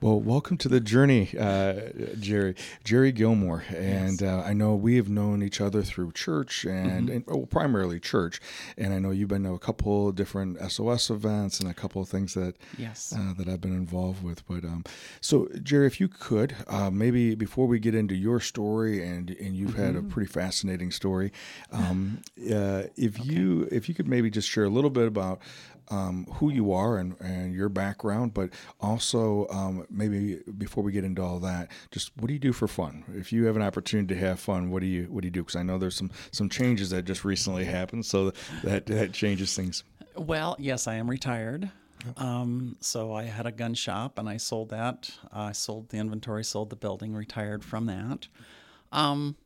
Well, welcome to the journey, uh, Jerry. Jerry Gilmore, and Yes. uh, I know we have known each other through church and, and well, primarily church. And I know you've been to a couple different SOS events and a couple of things that Yes. uh, that I've been involved with. But um, so, Jerry, if you could, uh, maybe before we get into your story, and and you've had a pretty fascinating story, um, uh, if you if you could maybe just share a little bit about um, who you are and, and your background, but also um, maybe before we get into all that, just what do you do for fun? If you have an opportunity to have fun, what do you what do you do? Because I know there's some some changes that just recently happened, so that that changes things. Well, yes, I am retired. Um, so I had a gun shop and I sold that. I sold the inventory, sold the building, retired from that. Um,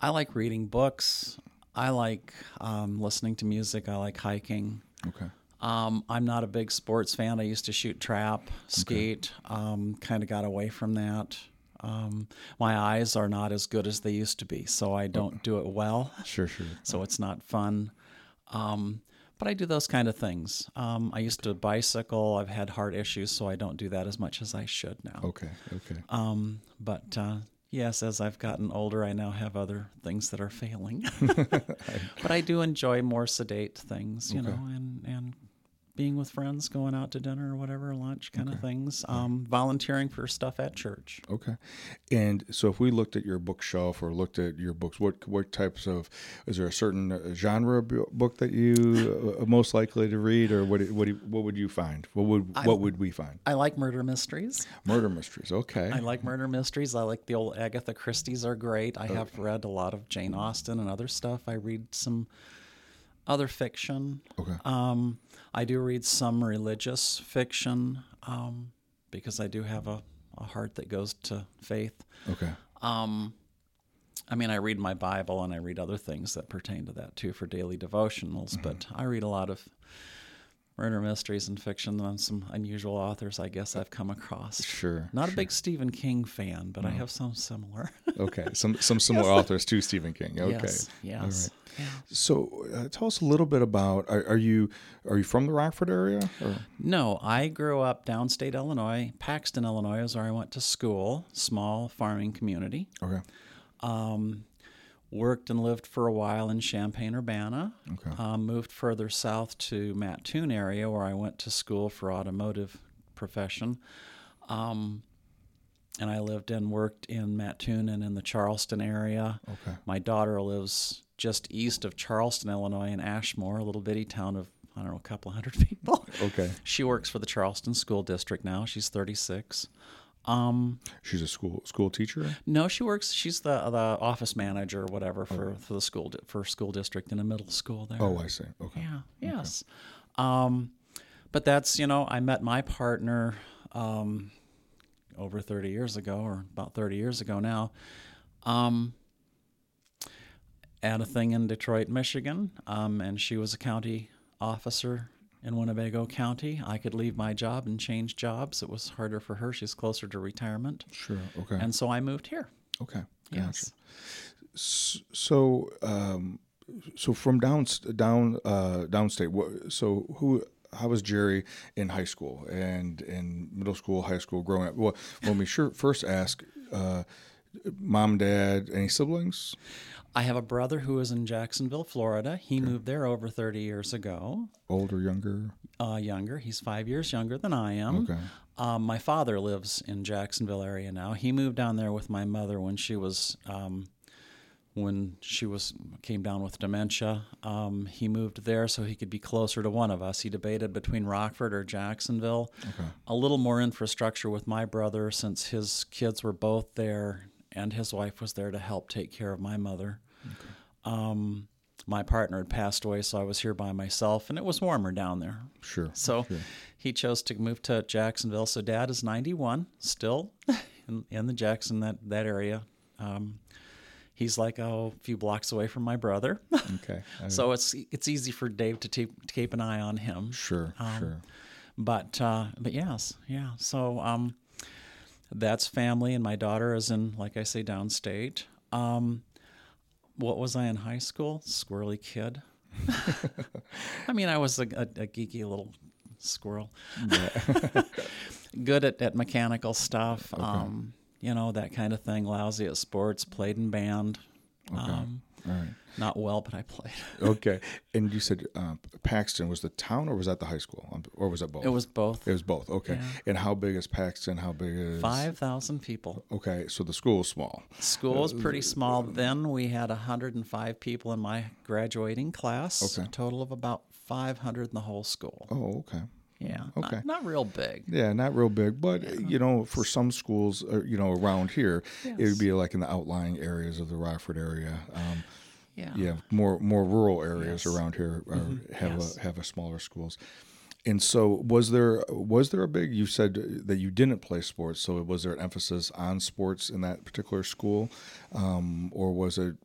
I like reading books. I like um, listening to music. I like hiking. Okay. Um, I'm not a big sports fan. I used to shoot trap, skeet. Um, kind of got away from that. Um, my eyes are not as good as they used to be, so I don't do it well. Sure, sure. so it's not fun. Um, but I do those kind of things. Um, I used to bicycle. I've had heart issues, so I don't do that as much as I should now. Okay, okay. Um, but uh, yes, as I've gotten older, I now have other things that are failing. but I do enjoy more sedate things, you know, and and being with friends, going out to dinner or whatever, lunch kind of things. Um, volunteering for stuff at church. Okay. And so if we looked at your bookshelf or looked at your books, what what types of is there a certain uh, genre book that you uh, are most likely to read or what what you- what would you find? What would what would we find? I like murder mysteries. Murder mysteries. Okay. I like murder mysteries. I like the old Agatha Christie's are great. I have read a lot of Jane Austen and other stuff. I read some other fiction. Okay. Um, I do read some religious fiction um, because I do have a, a heart that goes to faith. Okay. Um, I mean, I read my Bible and I read other things that pertain to that too for daily devotionals, but I read a lot of murder mysteries and fiction on some unusual authors I guess I've come across. Sure. Not a big Stephen King fan, but I have some similar. Okay. Some some similar authors to Stephen King. Okay. Yes. Yes. Yeah. So uh, tell us a little bit about are, are you are you from the Rockford area? Or? No, I grew up downstate Illinois. Paxton, Illinois is where I went to school, small farming community. Okay. Um, worked and lived for a while in Champaign, Urbana. Okay. Um, moved further south to Mattoon area where I went to school for automotive profession. Um, and I lived and worked in Mattoon and in the Charleston area. Okay. My daughter lives just east of Charleston, Illinois, in Ashmore, a little bitty town of I don't know, a couple hundred people. Okay. She works for the Charleston School District now. She's 36. Um, She's a school school teacher. no, she works. She's the the office manager or whatever for, for the school for school district in a middle school there. Oh, I see. Okay. yeah, yes. Um, but that's you know I met my partner um, over 30 years ago or about 30 years ago now. Um, at a thing in Detroit, Michigan, um, and she was a county officer in Winnebago County. I could leave my job and change jobs. It was harder for her. She's closer to retirement. Sure. Okay. And so I moved here. okay. Yes. So, um, so from down down uh, downstate. So who? How was Jerry in high school and in middle school, high school, growing up? Well, when we sure first ask, uh, mom, dad, any siblings? I have a brother who is in Jacksonville, Florida. He moved there over 30 years ago. Older, younger? Uh, younger. He's five years younger than I am. Okay. Um, my father lives in Jacksonville area now. He moved down there with my mother when she was um, when she was came down with dementia. Um, he moved there so he could be closer to one of us. He debated between Rockford or Jacksonville. Okay. A little more infrastructure with my brother since his kids were both there and his wife was there to help take care of my mother. Um, my partner had passed away, so I was here by myself, and it was warmer down there. Sure. So Sure. he chose to move to Jacksonville. So dad is 91, still in, in the Jackson that that area. Um, he's like oh, a few blocks away from my brother, Okay. So it's it's easy for Dave to, ta- to keep an eye on him. sure. Um, sure. But uh, but yes, yeah. So um, that's family, and my daughter is in, like I say, downstate. Um, what was I in high school? Squirrely kid. I mean, I was a, a, a geeky little squirrel. Good at, at mechanical stuff, um, you know, that kind of thing. Lousy at sports, played in band. Um, All right. not well, but I played. Okay. And you said uh, Paxton was the town, or was that the high school, Um, or was it both? It was both. It was both. Okay. Yeah. And how big is Paxton? How big is 5,000 people. Okay, so the school is small. School is pretty small then. We had 105 people in my graduating class. Okay. A total of about 500 in the whole school. Oh, okay. Yeah. Okay. Not, not real big. Yeah, not real big, but you know, for some schools, uh, you know, around here, it would be like in the outlying areas of the Rockford area. Um, Yeah. yeah, more more rural areas Yes. around here are, have Yes. a have a smaller schools. And so, was there was there a big? You said that you didn't play sports, so was there an emphasis on sports in that particular school, um, or was it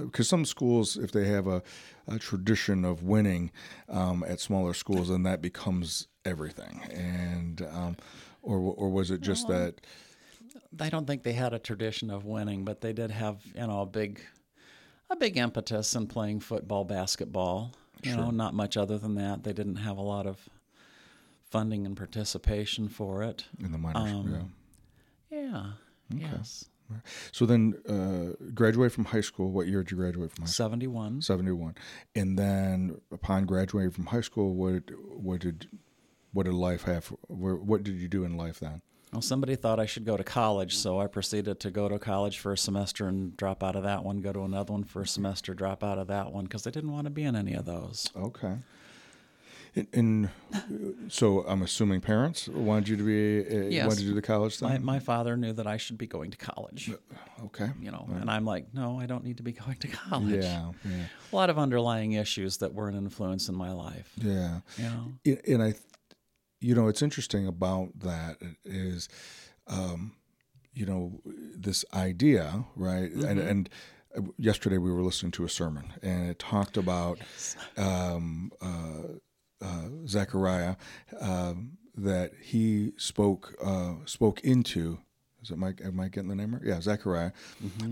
because some schools, if they have a, a tradition of winning um, at smaller schools, then that becomes everything, and um, or or was it just that? I don't think they had a tradition of winning, but they did have, you know, a big, a big impetus in playing football, basketball. You know, not much other than that. They didn't have a lot of funding and participation for it. In the minors, Um, yeah. Yeah. Yes. So then, uh, graduate from high school. What year did you graduate from high school? 71. 71 and then upon graduating from high school what what did what did life have where, what did you do in life then? Well, somebody thought I should go to college, so I proceeded to go to college for a semester and drop out of that one, go to another one for a semester, drop out of that one because I didn't want to be in any of those. okay. And, and so i'm assuming parents wanted you to be uh, Yes. wanted you to do the college thing? My, my father knew that I should be going to college, okay. You know, and I'm like, no, I don't need to be going to college. yeah yeah. A lot of underlying issues that were an influence in my life, yeah. You know. And i you know it's interesting about that is um you know this idea right and and uh, yesterday we were listening to a sermon and it talked about um, uh, uh, Zechariah um, that he spoke uh, spoke into. Is it Mike? Am I getting the name right? Yeah, Zechariah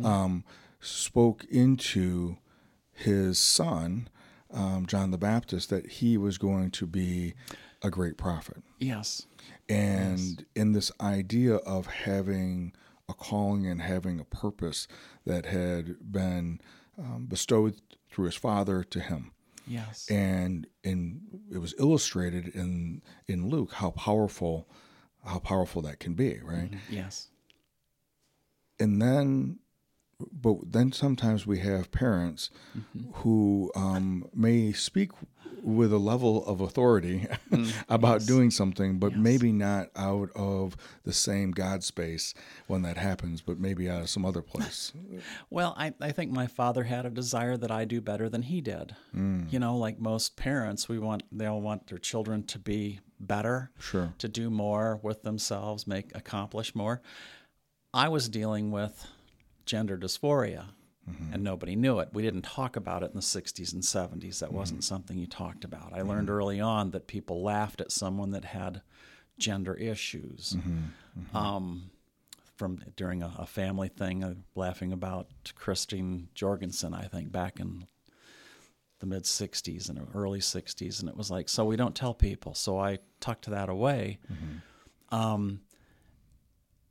um, spoke into his son um, John the Baptist that he was going to be a great prophet, Yes. and in this idea of having a calling and having a purpose that had been um, bestowed through his father to him Yes. and and it was illustrated in in Luke how powerful how powerful that can be, right? yes. And then, but then sometimes we have parents mm-hmm. who um, may speak with a level of authority mm, about doing something, but maybe not out of the same God space when that happens, but maybe out of some other place. Well, I, I think my father had a desire that I do better than he did. Mm. You know, like most parents, we want they all want their children to be better, Sure. to do more with themselves, make accomplish more. I was dealing with gender dysphoria, and nobody knew it. We didn't talk about it in the 60s and 70s. That wasn't something you talked about. I learned early on that people laughed at someone that had gender issues. Um, from during a, a family thing, uh, laughing about Christine Jorgensen, I think, back in the mid 60s and early 60s. And it was like, so we don't tell people. So I tucked that away um,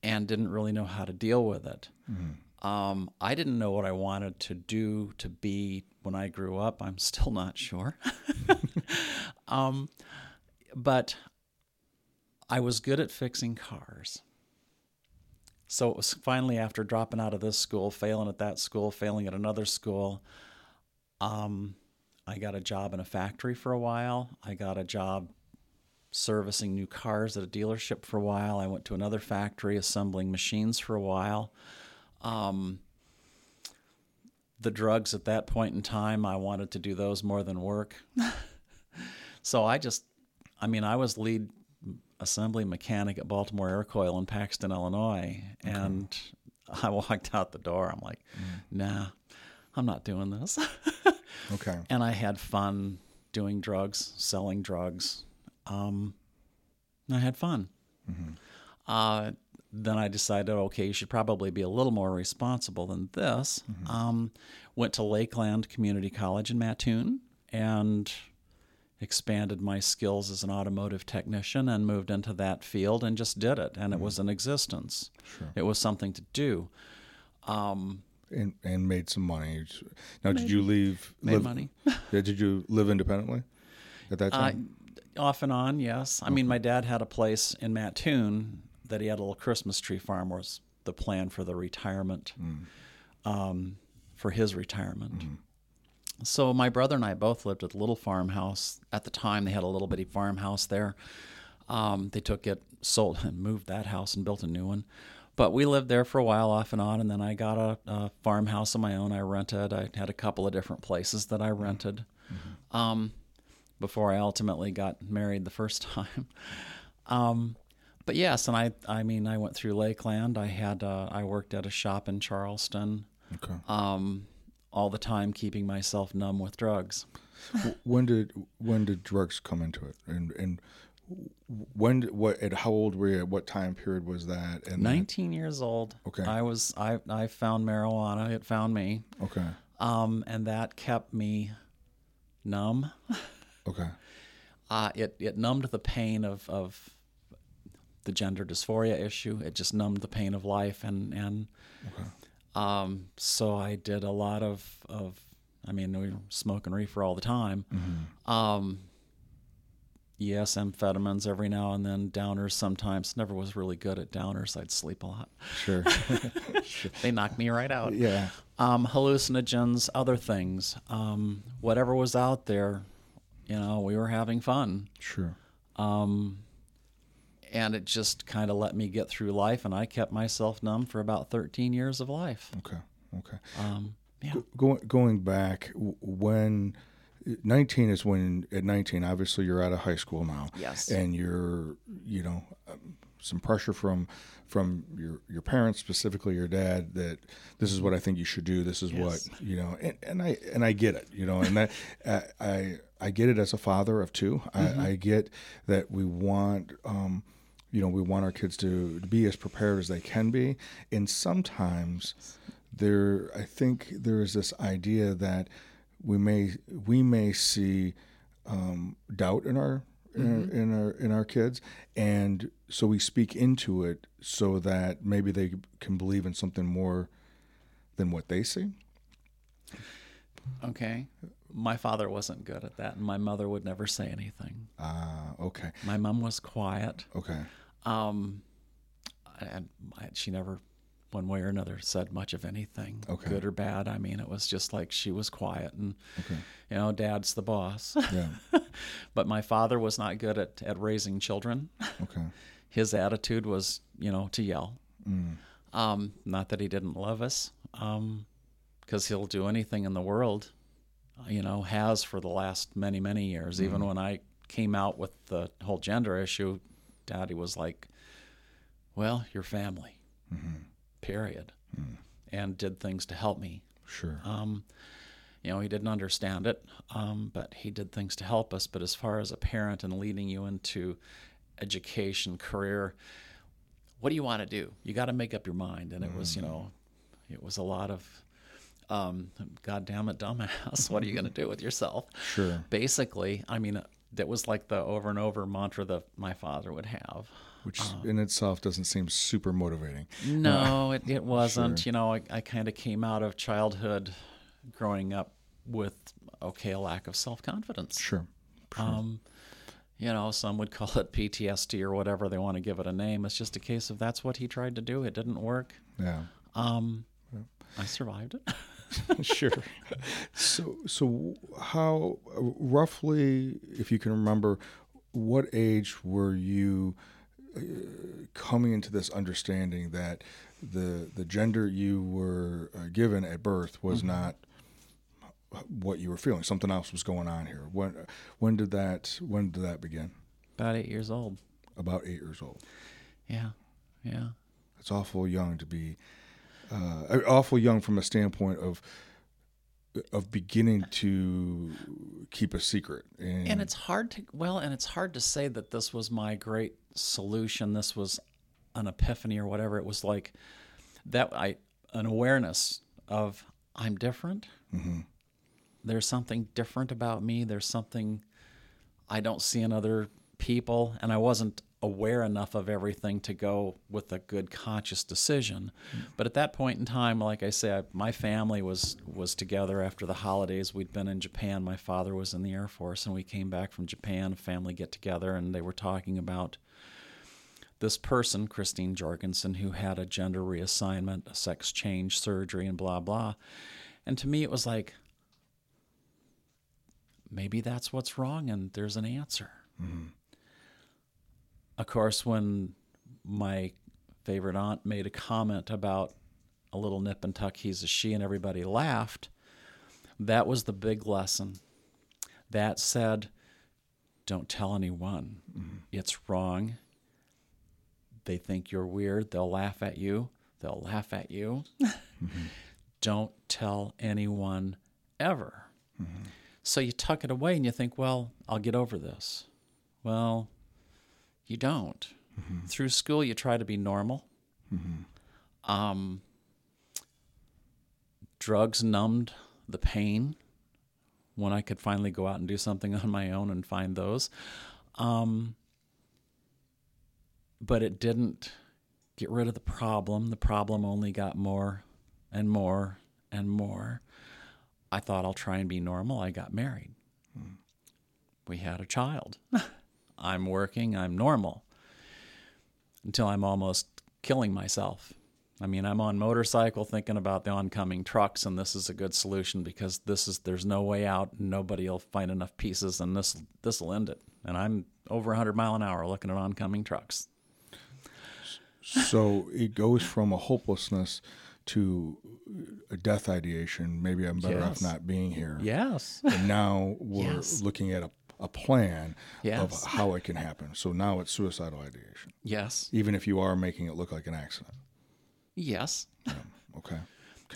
and didn't really know how to deal with it. Um, I didn't know what I wanted to do to be when I grew up. I'm still not sure. um, but I was good at fixing cars. So it was finally after dropping out of this school, failing at that school, failing at another school. Um, I got a job in a factory for a while. I got a job servicing new cars at a dealership for a while. I went to another factory assembling machines for a while. Um, the drugs at that point in time, I wanted to do those more than work. so I just, I mean, I was lead assembly mechanic at Baltimore Aircoil in Paxton, Illinois. And I walked out the door. I'm like, nah, I'm not doing this. Okay. and I had fun doing drugs, selling drugs. Um, I had fun. Uh, then I decided, okay, you should probably be a little more responsible than this. Um, went to Lakeland Community College in Mattoon and expanded my skills as an automotive technician and moved into that field and just did it. And it was an existence. Sure. It was something to do. Um, And and made some money. Now, did you leave? made live, money. Did you live independently at that Uh, time? off and on, yes. I mean, my dad had a place in Mattoon that he had a little Christmas tree farm was the plan for the retirement, um, for his retirement. So my brother and I both lived at the little farmhouse. At the time, they had a little bitty farmhouse there. Um, they took it, sold, and moved that house and built a new one. But we lived there for a while, off and on, and then I got a, a farmhouse of my own. I rented. I had a couple of different places that I rented. Um, before I ultimately got married the first time. Um, but yes, and I, I mean, I went through Lakeland. I had, uh, I worked at a shop in Charleston, okay. um, all the time keeping myself numb with drugs. when did when did drugs come into it? And and when did- what at how old were you? At what time period was that? And then- 19 years old. Okay. I was, I, I found marijuana. It found me. okay. Um, and that kept me numb. Okay. Uh, it, it numbed the pain of, of the gender dysphoria issue. It just numbed the pain of life. And, and um, so I did a lot of, of I mean, we were smoking reefer all the time. Um, yes, amphetamines every now and then, downers sometimes. Never was really good at downers. I'd sleep a lot. Sure. They knocked me right out. yeah. Um, hallucinogens, other things. Um, whatever was out there, you know, we were having fun. Sure. Um, and it just kind of let me get through life, and I kept myself numb for about 13 years of life. Okay. Okay. Um, yeah. Going going back when. 19 is when at 19 obviously you're out of high school now Yes. and you're you know um, some pressure from from your your parents specifically your dad that this is what I think you should do this is Yes. what you know and, and I and I get it you know and that uh, I I get it as a father of 2 I, I get that we want um you know we want our kids to, to be as prepared as they can be and sometimes there I think there is this idea that we may we may see um, doubt in our, in our in our in our kids, and so we speak into it so that maybe they can believe in something more than what they see. Okay. My father wasn't good at that, and my mother would never say anything. Ah, okay, My mom was quiet. okay, Um, and she never, one way or another, said much of anything, Okay. good or bad. I mean, it was just like she was quiet, and okay, you know, dad's the boss. yeah, but my father was not good at, at raising children. okay, His attitude was, you know, to yell. Mm. Um, not that he didn't love us, because he'll do anything in the world, you know, has for the last many, many years. Even when I came out with the whole gender issue, Daddy was like, "Well, your family, period," and did things to help me. sure, Um, you know, he didn't understand it, um, but he did things to help us. But as far as a parent and leading you into education, career, what do you want to do? You got to make up your mind. And it was, you know, it was a lot of, um, God damn it, dumbass. what are you going to do with yourself? sure, Basically, I mean, that was like the over and over mantra that my father would have. which in itself doesn't seem super motivating. No, it, it wasn't. You know, I, I kind of came out of childhood growing up with, okay, a lack of self confidence. Sure, Um, you know, some would call it PTSD or whatever they want to give it a name. It's just a case of that's what he tried to do. It didn't work. yeah. Um, I survived it. sure. So, so how roughly, if you can remember, what age were you uh, coming into this understanding that the the gender you were uh, given at birth was not what you were feeling? Something else was going on here. When when did that when did that begin? About eight years old. About eight years old. Yeah. Yeah. It's awful young to be, uh, awful young from a standpoint of of beginning to keep a secret. And, And it's hard to, well, and it's hard to say that this was my great solution. This was an epiphany or whatever. It was like that, I, an awareness of I'm different. Mhm. There's something different about me. There's something I don't see in other people, and I wasn't aware enough of everything to go with a good conscious decision. But at that point in time, like I say, I, my family was was together after the holidays. We'd been in Japan. My father was in the Air Force, and we came back from Japan, family get together, and they were talking about this person, Christine Jorgensen, who had a gender reassignment, a sex change surgery, and blah blah. And to me, it was like, maybe that's what's wrong, and there's an answer. Mm-hmm. Of course, when my favorite aunt made a comment about a little nip and tuck, he's a she, and everybody laughed, that was the big lesson. That said, don't tell anyone. Mm-hmm. It's wrong. They think you're weird. They'll laugh at you. They'll laugh at you. Mm-hmm. Don't tell anyone ever. Mm-hmm. So you tuck it away and you think, well, I'll get over this. Well, you don't. Through school, you try to be normal. Um, drugs numbed the pain when I could finally go out and do something on my own and find those. Um, but it didn't get rid of the problem. The problem only got more and more and more. I thought I'll try and be normal. I got married. We had a child. I'm working, I'm normal until I'm almost killing myself. I mean, I'm on motorcycle thinking about the oncoming trucks, and this is a good solution because this is there's no way out, nobody will find enough pieces, and this this will end it. And I'm over 100 mile an hour looking at oncoming trucks. so it goes from a hopelessness to a death ideation. Maybe I'm better off not being here. Yes. And now we're Yes. looking at a, a plan Yes. of how it can happen. So now it's suicidal ideation, Yes. even if you are making it look like an accident. Yes. Okay.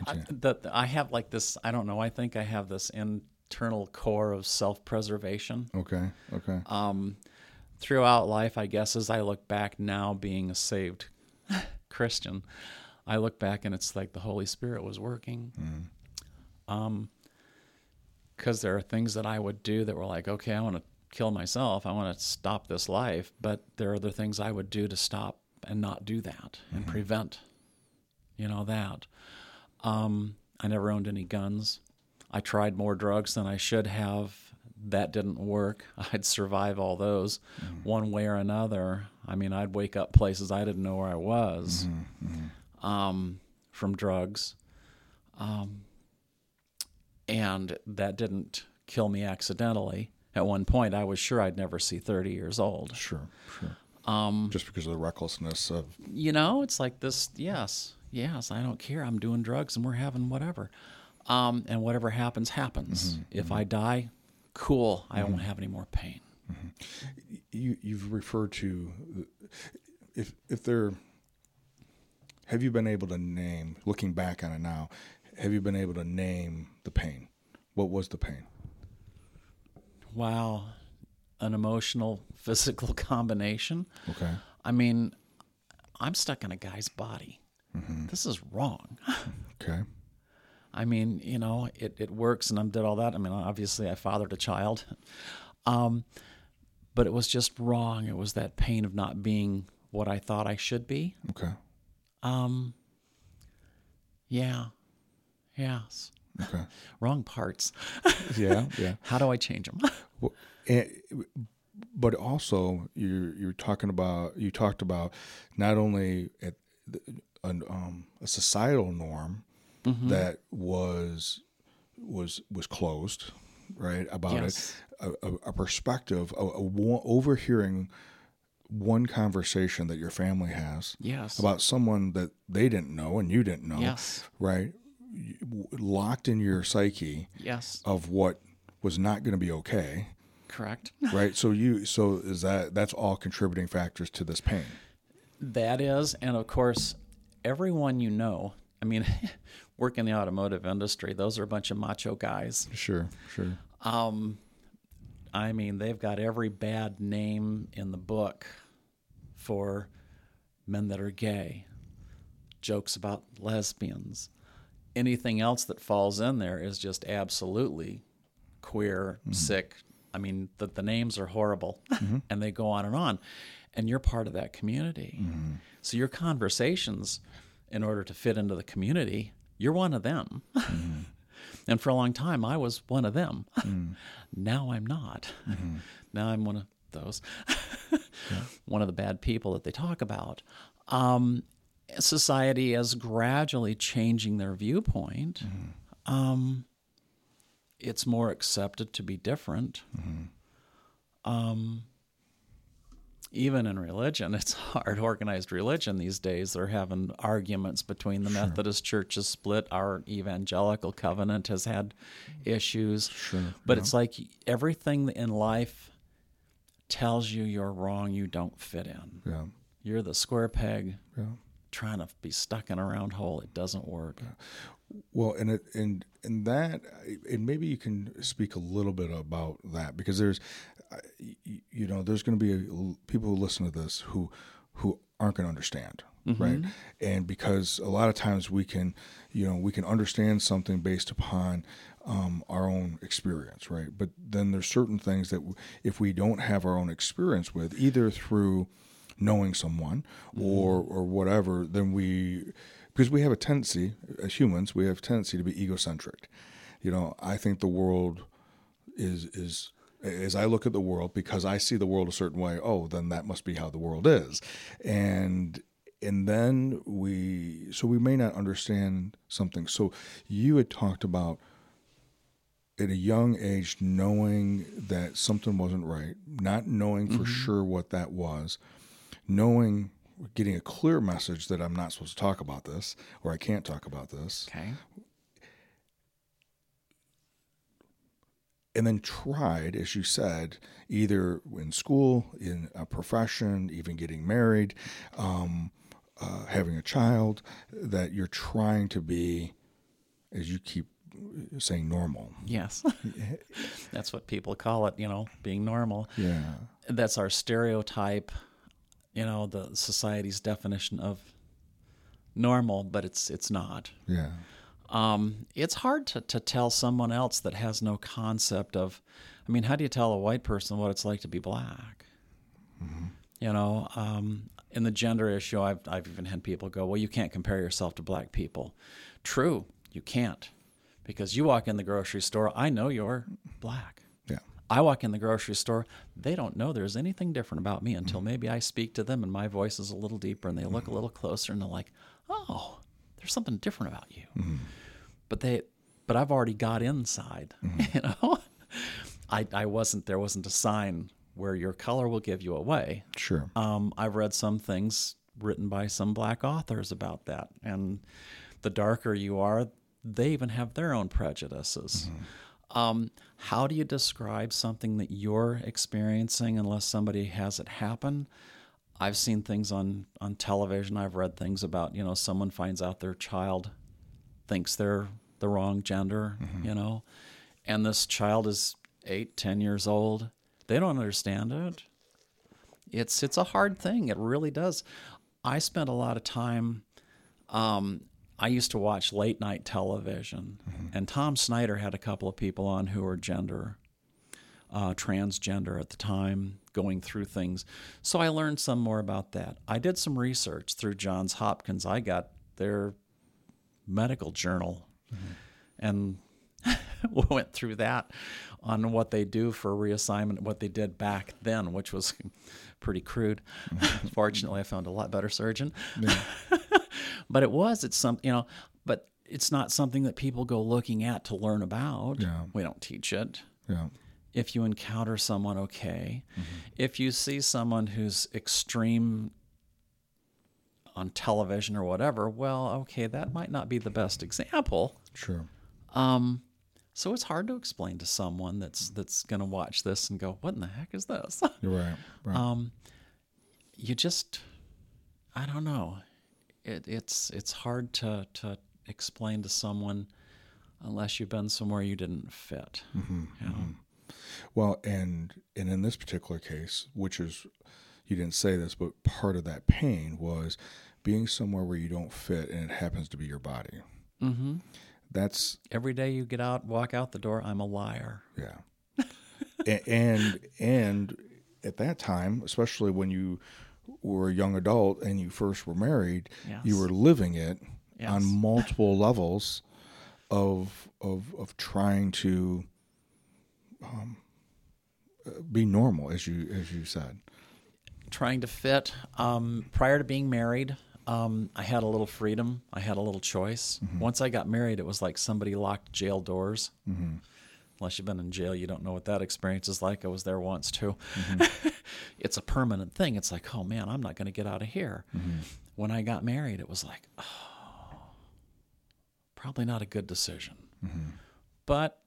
I, Continue. the, I have like this. I don't know. I think I have this internal core of self-preservation. okay. Okay. um, throughout life, I guess, as I look back now, being a saved Christian, I look back and it's like the Holy Spirit was working. Um, because there are things that I would do that were like, okay, I want to kill myself. I want to stop this life. But there are other things I would do to stop and not do that and prevent, you know, that. Um, I never owned any guns. I tried more drugs than I should have. That didn't work. I'd survive all those one way or another. I mean, I'd wake up places I didn't know where I was um, from drugs. Um, and that didn't kill me accidentally. At one point, I was sure I'd never see 30 years old. Sure. Sure. Um, Just because of the recklessness of you know, it's like this. Yes, yes, I don't care. I'm doing drugs and we're having whatever. Um, and whatever happens, happens. If I die, cool. I won't have any more pain. you you've referred to if if there have you been able to name looking back on it now have you been able to name the pain what was the pain Wow, an emotional, physical combination. okay I mean, I'm stuck in a guy's body. This is wrong. okay I mean, you know, it, it works and I did all that. I mean, obviously, I fathered a child. Um, but it was just wrong. It was that pain of not being what I thought I should be. okay Um, yeah. Yes. okay Wrong parts. yeah yeah How do I change them? well, and, but also you're you're talking about you talked about not only at an, um, a societal norm that was was was closed right about Yes. it a, a, perspective a, a overhearing one conversation that your family has yes. about someone that they didn't know and you didn't know Yes. right locked in your psyche yes. of what was not going to be okay Correct. right so you so is that that's all contributing factors to this pain That is, and of course, everyone you know. I mean, work in the automotive industry. Those are a bunch of macho guys. sure sure Um, I mean, they've got every bad name in the book for men that are gay, jokes about lesbians. Anything else that falls in there is just absolutely queer, mm-hmm. sick, I mean, the, the names are horrible mm-hmm. and they go on and on. And you're part of that community. Mm-hmm. So your conversations, in order to fit into the community, you're one of them. and for a long time, I was one of them. Mm. now I'm not. Now I'm one of those, one of the bad people that they talk about. Um, society is gradually changing their viewpoint. Um, it's more accepted to be different. Um, even in religion, it's hard. Organized religion these days, they're having arguments between the Methodist Church is split. Our evangelical covenant has had issues. Sure. But it's like everything in life tells you you're wrong, you don't fit in. Yeah. You're the square peg Yeah. Trying to be stuck in a round hole. It doesn't work. Well, and it and and that, and maybe you can speak a little bit about that because there's, you know, there's going to be a, people who listen to this who who aren't going to understand, right? And because a lot of times we can, you know, we can understand something based upon um, our own experience, right? But then there's certain things that w- if we don't have our own experience with, either through knowing someone mm-hmm. or or whatever, then we because we have a tendency as humans, we have a tendency to be egocentric. You know, I think the world is is as I look at the world because I see the world a certain way. Oh, then that must be how the world is, and and then we so we may not understand something. So you had talked about at a young age knowing that something wasn't right, not knowing for mm-hmm. sure what that was, knowing getting a clear message that I'm not supposed to talk about this or I can't talk about this, Okay. and then tried, as you said, either in school, in a profession, even getting married, um, uh, having a child, that you're trying to be, as you keep saying, normal. Yes. That's what people call it, you know, being normal. Yeah. That's our stereotype, you know, the society's definition of normal, but it's it's not. Yeah. Um, it's hard to, to tell someone else that has no concept of, I mean, how do you tell a white person what it's like to be black? You know, um, in the gender issue, I've, I've even had people go, well, you can't compare yourself to black people. True, you can't. Because you walk in the grocery store, I know you're black. I walk in the grocery store, they don't know there's anything different about me until mm. maybe I speak to them and my voice is a little deeper and they look a mm-hmm. little closer and they're like, oh, there's something different about you. Mm-hmm. But they, but I've already got inside, mm-hmm. you know. I, I wasn't there wasn't a sign where your color will give you away. Sure. Um, I've read some things written by some black authors about that, and the darker you are, they even have their own prejudices. Um, how do you describe something that you're experiencing unless somebody has it happen? I've seen things on, on television. I've read things about, you know, someone finds out their child thinks they're the wrong gender, you know, and this child is eight, ten years old. They don't understand it. It's it's a hard thing. It really does. I spent a lot of time. Um, I used to watch late night television, mm-hmm. and Tom Snyder had a couple of people on who were gender, uh, transgender at the time, going through things. So I learned some more about that. I did some research through Johns Hopkins. I got their medical journal, mm-hmm. and went through that on what they do for reassignment, what they did back then, which was pretty crude. Mm-hmm. Fortunately, I found a lot better surgeon. but it was, it's some, you know, but it's not something that people go looking at to learn about. Yeah. We don't teach it. Yeah. If you encounter someone, okay. If you see someone who's extreme on television or whatever, well, okay, that might not be the best example. Sure. Um, so it's hard to explain to someone that's that's going to watch this and go, "What in the heck is this?" Right. Right. um, you just, I don't know. It, it's it's hard to to explain to someone unless you've been somewhere you didn't fit. Mm-hmm. you know? Well, and and in this particular case, which is you didn't say this, but part of that pain was being somewhere where you don't fit, and it happens to be your body. Mm-hmm. That's Every day you get out, walk out the door, I'm a liar. yeah, and and at that time, especially when you were a young adult and you first were married, you were living it on multiple levels of of of trying to um, uh, be normal, as you as you said. trying to fit. Um, prior to being married, um, I had a little freedom. I had a little choice. Once I got married, it was like somebody locked jail doors. Unless you've been in jail, you don't know what that experience is like. I was there once too. Mm-hmm. it's a permanent thing. It's like, oh man, I'm not going to get out of here. Mm-hmm. When I got married, it was like, oh, probably not a good decision. Mm-hmm. But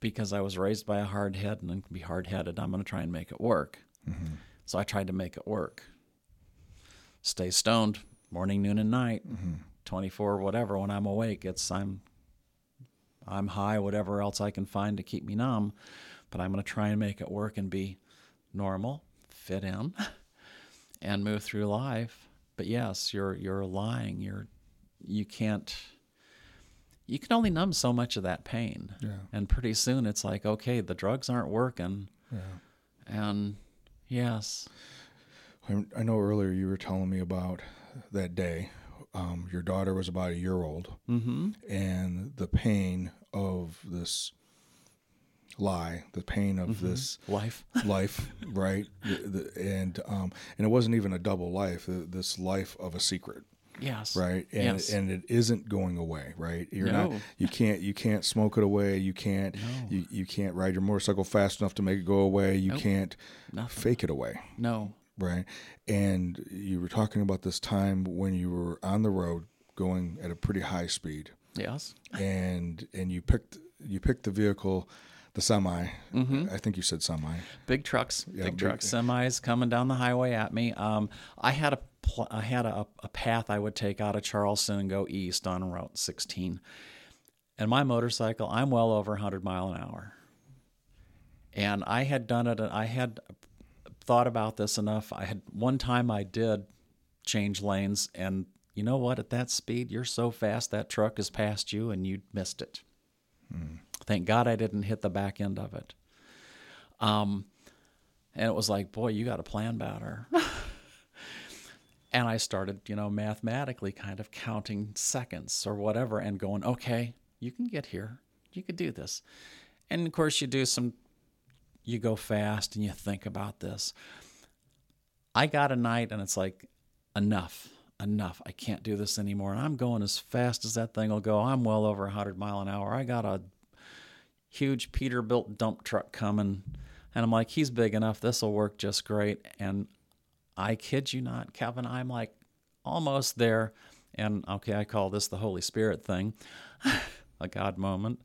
because I was raised by a hard head and I can be hard headed, I'm going to try and make it work. So I tried to make it work. Stay stoned morning, noon, and night, 24, whatever. When I'm awake, it's I'm I'm high, whatever else I can find to keep me numb. But I'm going to try and make it work and be normal, fit in, and move through life. But yes, you're you're lying. You're you can't you can only numb so much of that pain. Yeah. And pretty soon it's like, okay, the drugs aren't working. Yeah. And yes, I, I know earlier you were telling me about that day. Um, your daughter was about a year old, mm-hmm. and the pain of this lie, the pain of this life. life, right? The, the, and um, and it wasn't even a double life. This life of a secret, yes. right? And Yes. and it isn't going away, right? You're not. You can't. You can't smoke it away. You can't. You, you can't ride your motorcycle fast enough to make it go away. You Nope. can't Nothing. fake it away. No. Right. And you were talking about this time when you were on the road going at a pretty high speed Yes. and and you picked you picked the vehicle, the semi. I think you said semi. Big trucks, Yeah, big big- trucks, semis coming down the highway at me. Um, I had a pl- I had a, a path I would take out of Charleston and go east on Route 16. And my motorcycle, I'm well over 100 mile an hour. And I had done it. I had thought about this enough. I had one time I did change lanes, and you know what? At that speed, you're so fast that truck is past you, and you missed it. Thank God I didn't hit the back end of it. Um, and it was like, boy, you got to plan better. and I started, you know, mathematically kind of counting seconds or whatever and going, okay, you can get here. You could do this. And of course, you do some, you go fast and you think about this. I got a night and it's like, enough, enough. I can't do this anymore. And I'm going as fast as that thing will go. I'm well over 100 mile an hour. I got a huge Peterbilt dump truck coming. And I'm like, he's big enough. This will work just great. And I kid you not, Kevin, I'm like almost there. And okay, I call this the Holy Spirit thing, a God moment.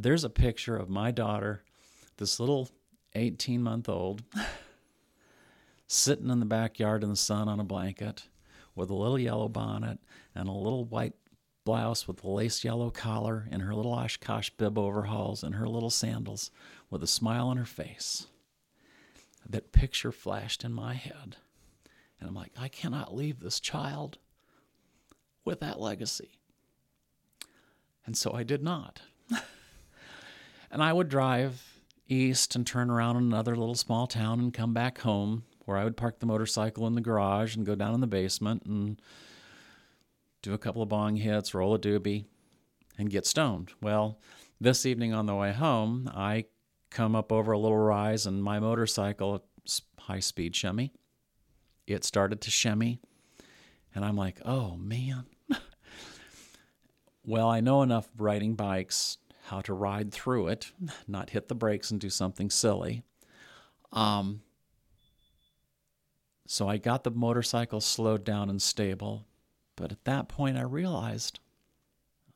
There's a picture of my daughter, this little 18 month old, sitting in the backyard in the sun on a blanket with a little yellow bonnet and a little white blouse with a lace yellow collar and her little Oshkosh bib overalls and her little sandals with a smile on her face. That picture flashed in my head. And I'm like, I cannot leave this child with that legacy. And so I did not. and I would drive east and turn around in another little small town and come back home where I would park the motorcycle in the garage and go down in the basement and do a couple of bong hits, roll a doobie, and get stoned. Well, this evening on the way home, I come up over a little rise and my motorcycle, high speed shimmy, it started to shimmy. And I'm like, oh man. well, I know enough riding bikes how to ride through it, not hit the brakes and do something silly. Um, so I got the motorcycle slowed down and stable. But at that point, I realized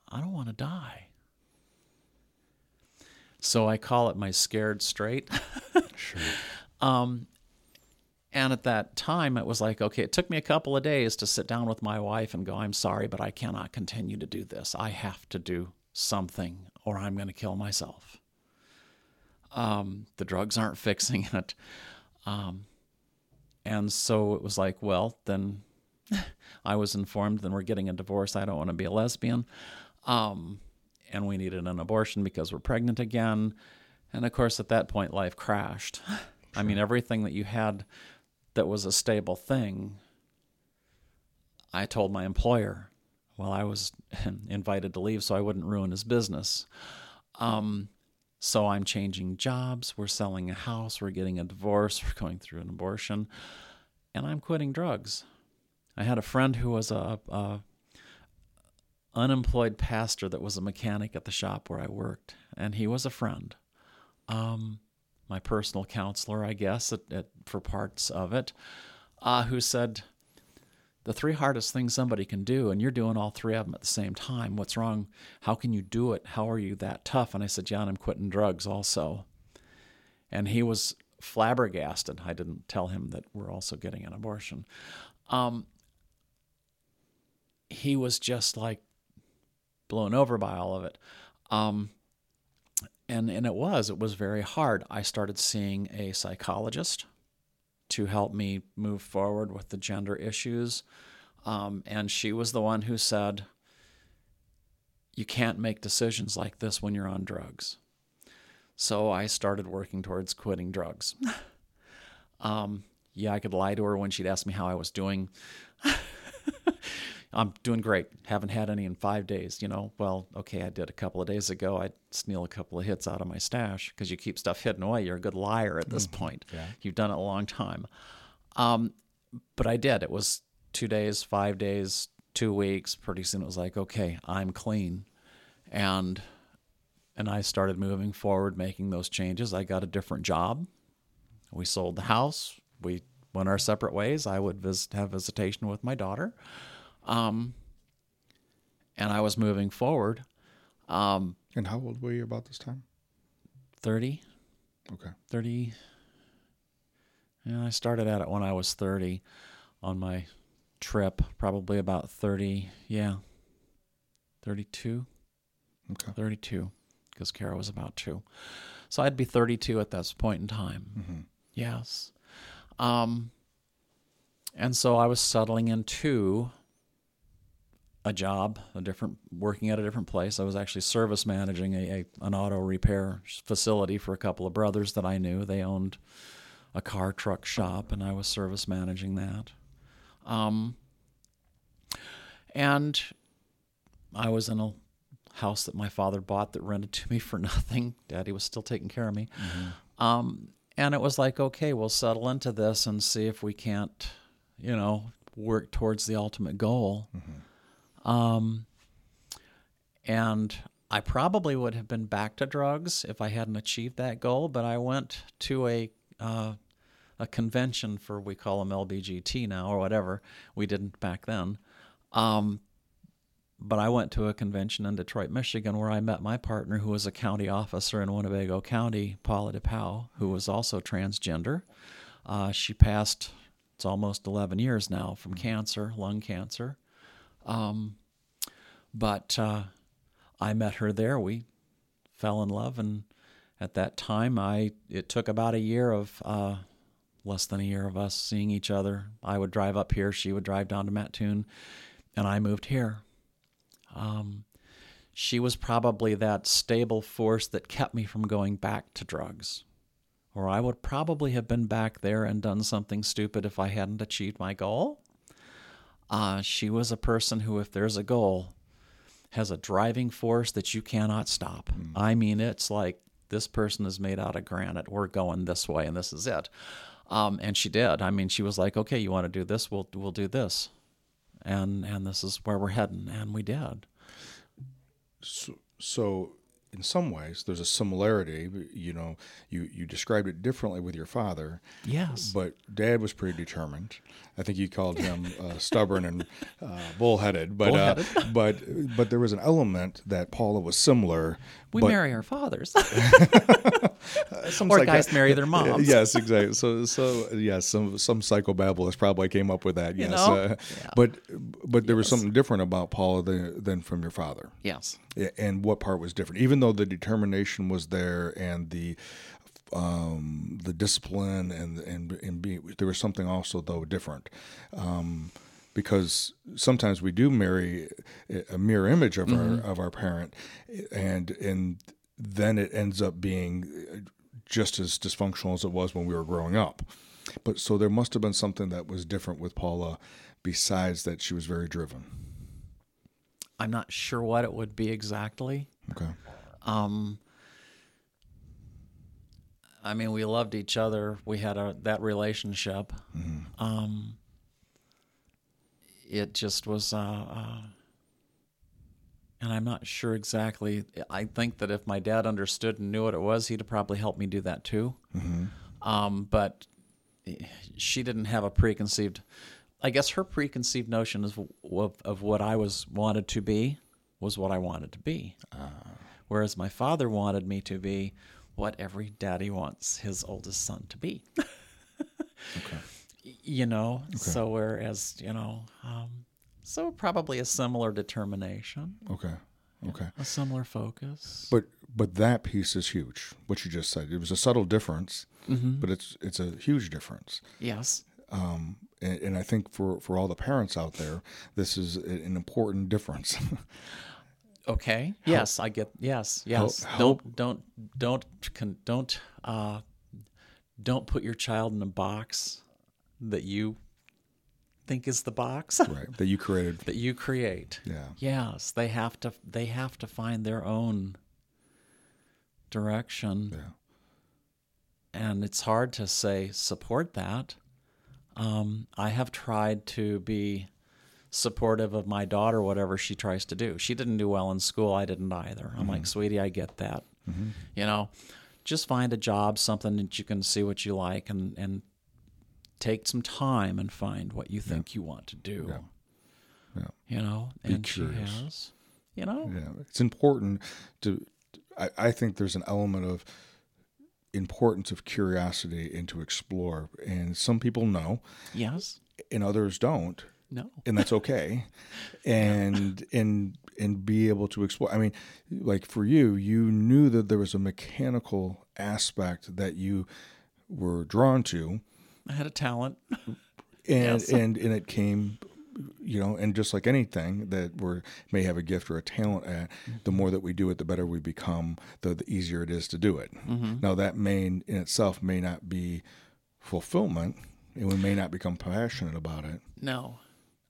I don't want to die. So I call it my scared straight. Sure. Um, and at that time, it was like, okay, it took me a couple of days to sit down with my wife and go, I'm sorry, but I cannot continue to do this. I have to do something or I'm going to kill myself. Um, the drugs aren't fixing it. Um, and so it was like, well, then I was informed, then we're getting a divorce. I don't want to be a lesbian. Um, and we needed an abortion because we're pregnant again. And of course, at that point, life crashed. I mean, everything that you had that was a stable thing, I told my employer while I was invited to leave so I wouldn't ruin his business. Um, so I'm changing jobs. We're selling a house. We're getting a divorce. We're going through an abortion. And I'm quitting drugs. I had a friend who was a, a unemployed pastor that was a mechanic at the shop where I worked, and he was a friend. Um, my personal counselor, I guess, at, at, for parts of it, uh, who said, The three hardest things somebody can do, and you're doing all three of them at the same time. What's wrong? How can you do it? How are you that tough? And I said, John, I'm quitting drugs also. And he was flabbergasted. I didn't tell him that we're also getting an abortion. Um, he was just like blown over by all of it. Um, and and it was it was very hard. I started seeing a psychologist to help me move forward with the gender issues, um, and she was the one who said, "You can't make decisions like this when you're on drugs." So I started working towards quitting drugs. um, yeah, I could lie to her when she'd ask me how I was doing. I'm doing great. Haven't had any in five days. You know, well, okay, I did a couple of days ago. I steal a couple of hits out of my stash because you keep stuff hidden away. You're a good liar at this mm, point. Yeah. You've done it a long time. Um, but I did. It was two days, five days, two weeks. Pretty soon it was like, okay, I'm clean, and and I started moving forward, making those changes. I got a different job. We sold the house. We went our separate ways. I would visit, have visitation with my daughter. Um, and I was moving forward. Um, and how old were you about this time? 30. Okay. 30. Yeah, I started at it when I was 30 on my trip, probably about 30. Yeah. 32. Okay. 32, because Kara was about two. So I'd be 32 at this point in time. Mm-hmm. Yes. Um, and so I was settling into a job, a different working at a different place. I was actually service managing a, a, an auto repair facility for a couple of brothers that I knew. They owned a car truck shop, and I was service managing that. Um, and I was in a house that my father bought that rented to me for nothing. Daddy was still taking care of me. Mm-hmm. Um, and it was like, okay, we'll settle into this and see if we can't, you know, work towards the ultimate goal. Mm-hmm um, and I probably would have been back to drugs if I hadn't achieved that goal. But I went to a uh, a convention for we call them LBGT now or whatever. We didn't back then. Um, but I went to a convention in Detroit, Michigan, where I met my partner, who was a county officer in Winnebago County, Paula DePau, who was also transgender. Uh, she passed, it's almost 11 years now, from cancer, lung cancer. Um, but uh, I met her there. We fell in love, and at that time, I it took about a year of uh, less than a year of us seeing each other. I would drive up here, she would drive down to Mattoon, and I moved here. Um, she was probably that stable force that kept me from going back to drugs. Or I would probably have been back there and done something stupid if I hadn't achieved my goal. Uh, she was a person who, if there's a goal, has a driving force that you cannot stop. Mm. I mean, it's like this person is made out of granite. We're going this way, and this is it. Um, and she did. I mean, she was like, "Okay, you want to do this? We'll we'll do this," and and this is where we're heading, and we did. So, so in some ways there's a similarity you know you you described it differently with your father. Yes. But dad was pretty determined. I think you called him uh, stubborn and uh, bullheaded. But uh, bullheaded. Uh, but but there was an element that paula was similar we but, marry our fathers. Or guys marry their moms. Yes exactly. So so yes some some psychobabblers probably came up with that yes you know? Uh, yeah. but but there yes. was something different about paula than, than from your father. Yes and what part was different even though the determination was there and the um, the discipline and and and being there was something also though different. Um, because sometimes we do marry a mirror image of Mm-hmm. our of our parent, and and then it ends up being just as dysfunctional as it was when we were growing up. But so there must have been something that was different with Paula, besides that she was very driven. I'm not sure what it would be exactly. Okay. Um, I mean, we loved each other. We had a that relationship. Um, it just was, uh, uh, and I'm not sure exactly. I think that if my dad understood and knew what it was, he'd probably helped me do that too. Um, but she didn't have a preconceived. I guess her preconceived notion of, of of what I was wanted to be was what I wanted to be. Whereas my father wanted me to be what every daddy wants his oldest son to be. Y- You know, okay. so whereas, you know, um, so probably a similar determination, Okay. Okay. a similar focus. But but that piece is huge. What you just said. It was a subtle difference, but it's it's a huge difference. yes. Um, and, and I think for for all the parents out there, this is an important difference. Okay. Yes, I get. Yes. Yes. help- Don't don't don't don't uh, don't put your child in a box that you think is the box right. That you created. that you create. Yeah. Yes, they have to. They have to find their own direction, Yeah. and it's hard to say support that. Um, I have tried to be supportive of my daughter, whatever she tries to do. She didn't do well in school. I didn't either. I'm like, sweetie, I get that. You know, just find a job, something that you can see what you like, and and take some time and find what you think you want to do. Yeah. Yeah. You know, and curious. she has. You know, Yeah, it's important to. I, I think there's an element of importance of curiosity and to explore, and some people know, yes, and others don't, no, and that's okay. and and and be able to explore. I mean, like for you, you knew that there was a mechanical aspect that you were drawn to, I had a talent. and Yes. and and it came you know and just like anything that we may have a gift or a talent at the mm-hmm. more that we do it the better we become the, the easier it is to do it mm-hmm. now that may in itself may not be fulfillment and we may not become passionate about it No,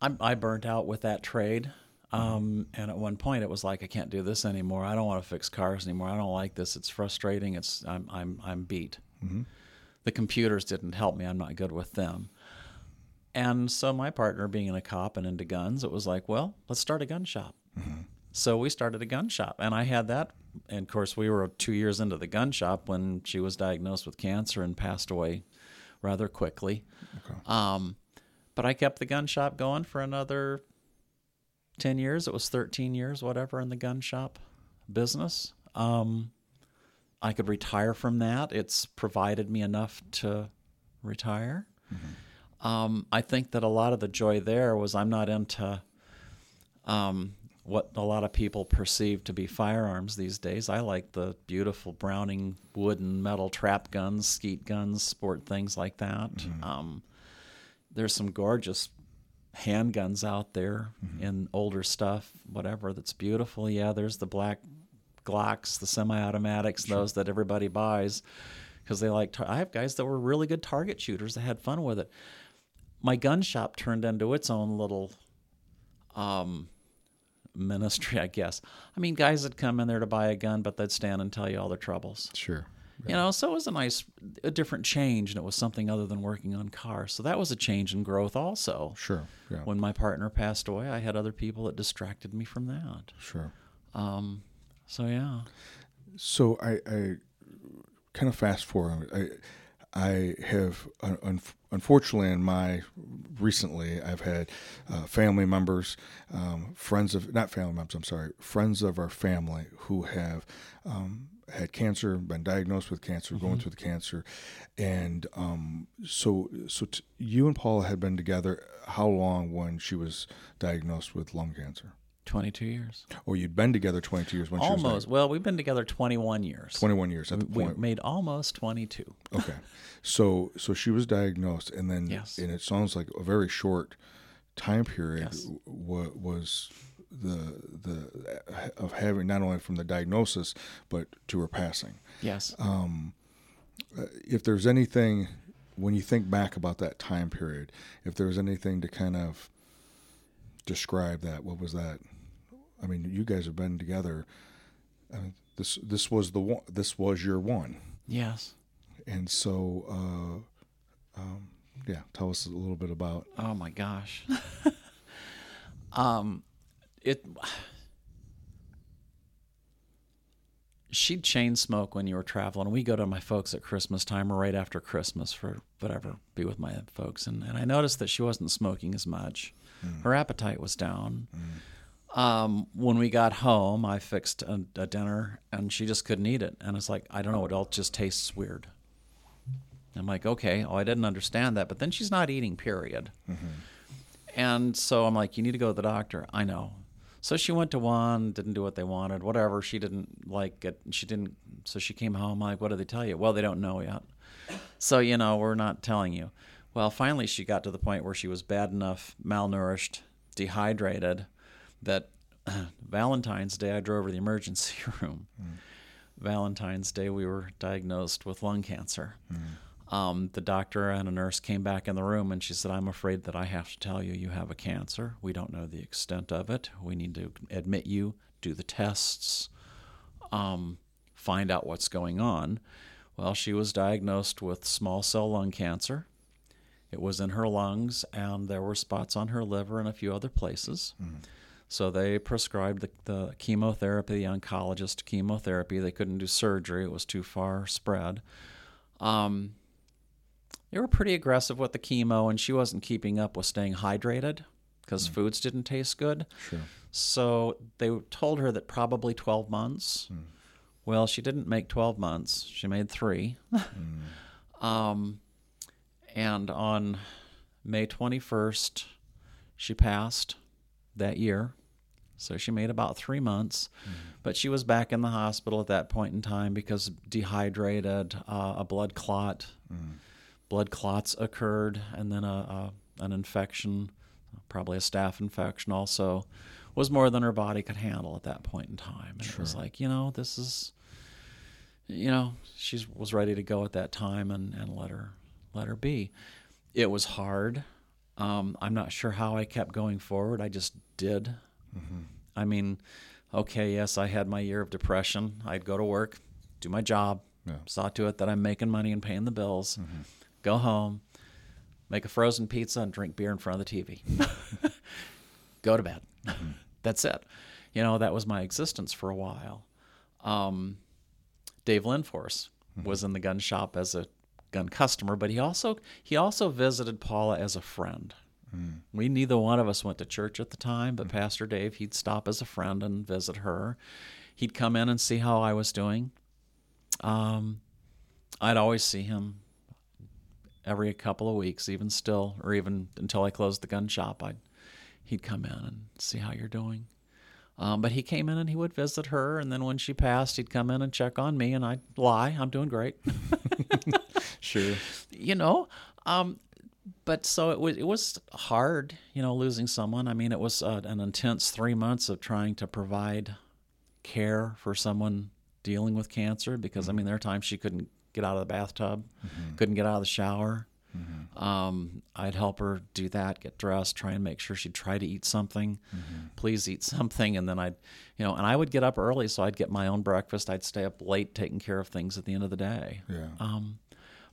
I'm, I burnt out with that trade. Mm-hmm. Um, and at one point, it was like I can't do this anymore. I don't want to fix cars anymore. I don't like this. It's frustrating. It's I'm I'm I'm beat. The computers didn't help me. I'm not good with them. And so my partner, being a cop and into guns, it was like, well, let's start a gun shop. So we started a gun shop, and I had that. And of course, we were two years into the gun shop when she was diagnosed with cancer and passed away rather quickly. Um, but I kept the gun shop going for another 10 years. It was 13 years, whatever, in the gun shop business. Um, I could retire from that. It's provided me enough to retire. Um, I think that a lot of the joy there was I'm not into um, what a lot of people perceive to be firearms these days. I like the beautiful Browning wood and metal trap guns, skeet guns, sport things like that. Um, there's some gorgeous handguns out there in older stuff, whatever, that's beautiful. Yeah, there's the black Glocks, the semi-automatics, those that everybody buys because they like. Tar- I have guys that were really good target shooters that had fun with it. My gun shop turned into its own little um, ministry, I guess. I mean, guys would come in there to buy a gun, but they'd stand and tell you all their troubles. sure You know, so it was a nice, a different change, and it was something other than working on cars. So that was a change in growth, also. sure yeah When my partner passed away, I had other people that distracted me from that. sure Um, so yeah, So I, I kind of fast forward. I, I have un- un- unfortunately in my recently I've had uh, family members, um, friends of not family members. I'm sorry, friends of our family who have um, had cancer, been diagnosed with cancer, going through the cancer, and um, so so t- you and Paula had been together how long when she was diagnosed with lung cancer? 22 years. Or you'd been together 22 years when she was Almost. Well, we've been together 21 years. 21 years at the we point made almost 22. Okay, so so she was diagnosed, and then Yes. and it sounds like a very short time period Yes. wa- was the the uh, of having not only from the diagnosis but to her passing. Yes. Um, uh, if there's anything when you think back about that time period, if there's anything to kind of describe that, what was that? I mean, you guys have been together. I mean, this this was the one. This was your one, yes. and so uh, um, yeah. Tell us a little bit about. Oh my gosh. um, it. She'd chain smoke when you were traveling. We go to my folks at Christmas time or right after Christmas for whatever, be with my folks. And, and I noticed that she wasn't smoking as much. Her appetite was down. Um, when we got home, I fixed a, a dinner and she just couldn't eat it. And it's like, I don't know, it all just tastes weird. I'm like, okay, oh, I didn't understand that. But then she's not eating, period. And so I'm like, you need to go to the doctor. I know. So she went to one, didn't do what they wanted, whatever. She didn't like it. She didn't. So she came home. like, what did they tell you? Well, they don't know yet. So, you know, we're not telling you. Well, finally, she got to the point where she was bad enough, malnourished, dehydrated, that Valentine's Day, I drove to the emergency room. Valentine's Day, we were diagnosed with lung cancer. Um, the doctor and a nurse came back in the room and she said, I'm afraid that I have to tell you you have a cancer. We don't know the extent of it. We need to admit you, do the tests, um, find out what's going on. Well, she was diagnosed with small cell lung cancer. It was in her lungs, and there were spots on her liver and a few other places. So they prescribed the, the chemotherapy, the oncologist chemotherapy. They couldn't do surgery, it was too far spread. Um, they were pretty aggressive with the chemo, and she wasn't keeping up with staying hydrated because foods didn't taste good. Sure. So they told her that probably 12 months. Well, she didn't make 12 months. She made three. um, and on May 21st, she passed that year. So she made about three months. But she was back in the hospital at that point in time because dehydrated, uh, a blood clot. Blood clots occurred, and then a, a an infection, probably a staph infection, also was more than her body could handle at that point in time. And it was like, you know, this is, you know, she was ready to go at that time, and, and let her let her be. It was hard. Um, I'm not sure how I kept going forward. I just did. Mm-hmm. I mean, okay, yes, I had my year of depression. I'd go to work, do my job, Yeah. saw to it that I'm making money and paying the bills, mm-hmm. go home, make a frozen pizza, and drink beer in front of the TV. go to bed. Mm-hmm. That's it. You know, that was my existence for a while. Um, Dave Linforce was in the gun shop as a gun customer, but he also he also visited Paula as a friend. We neither one of us went to church at the time, but Pastor Dave he'd stop as a friend and visit her. He'd come in and see how I was doing. Um, I'd always see him every couple of weeks, even still, or even until I closed the gun shop. I'd he'd come in and see how you're doing. Um, but he came in and he would visit her, and then when she passed, he'd come in and check on me, and I'd lie, I'm doing great. Sure. you know um but so it was it was hard you know losing someone i mean it was uh, an intense 3 months of trying to provide care for someone dealing with cancer because i mean there are times she couldn't get out of the bathtub couldn't get out of the shower um, I'd help her do that, get dressed, try and make sure she'd try to eat something. Please eat something, and then I'd, you know, and I would get up early, so I'd get my own breakfast. I'd stay up late taking care of things at the end of the day. Yeah. Um,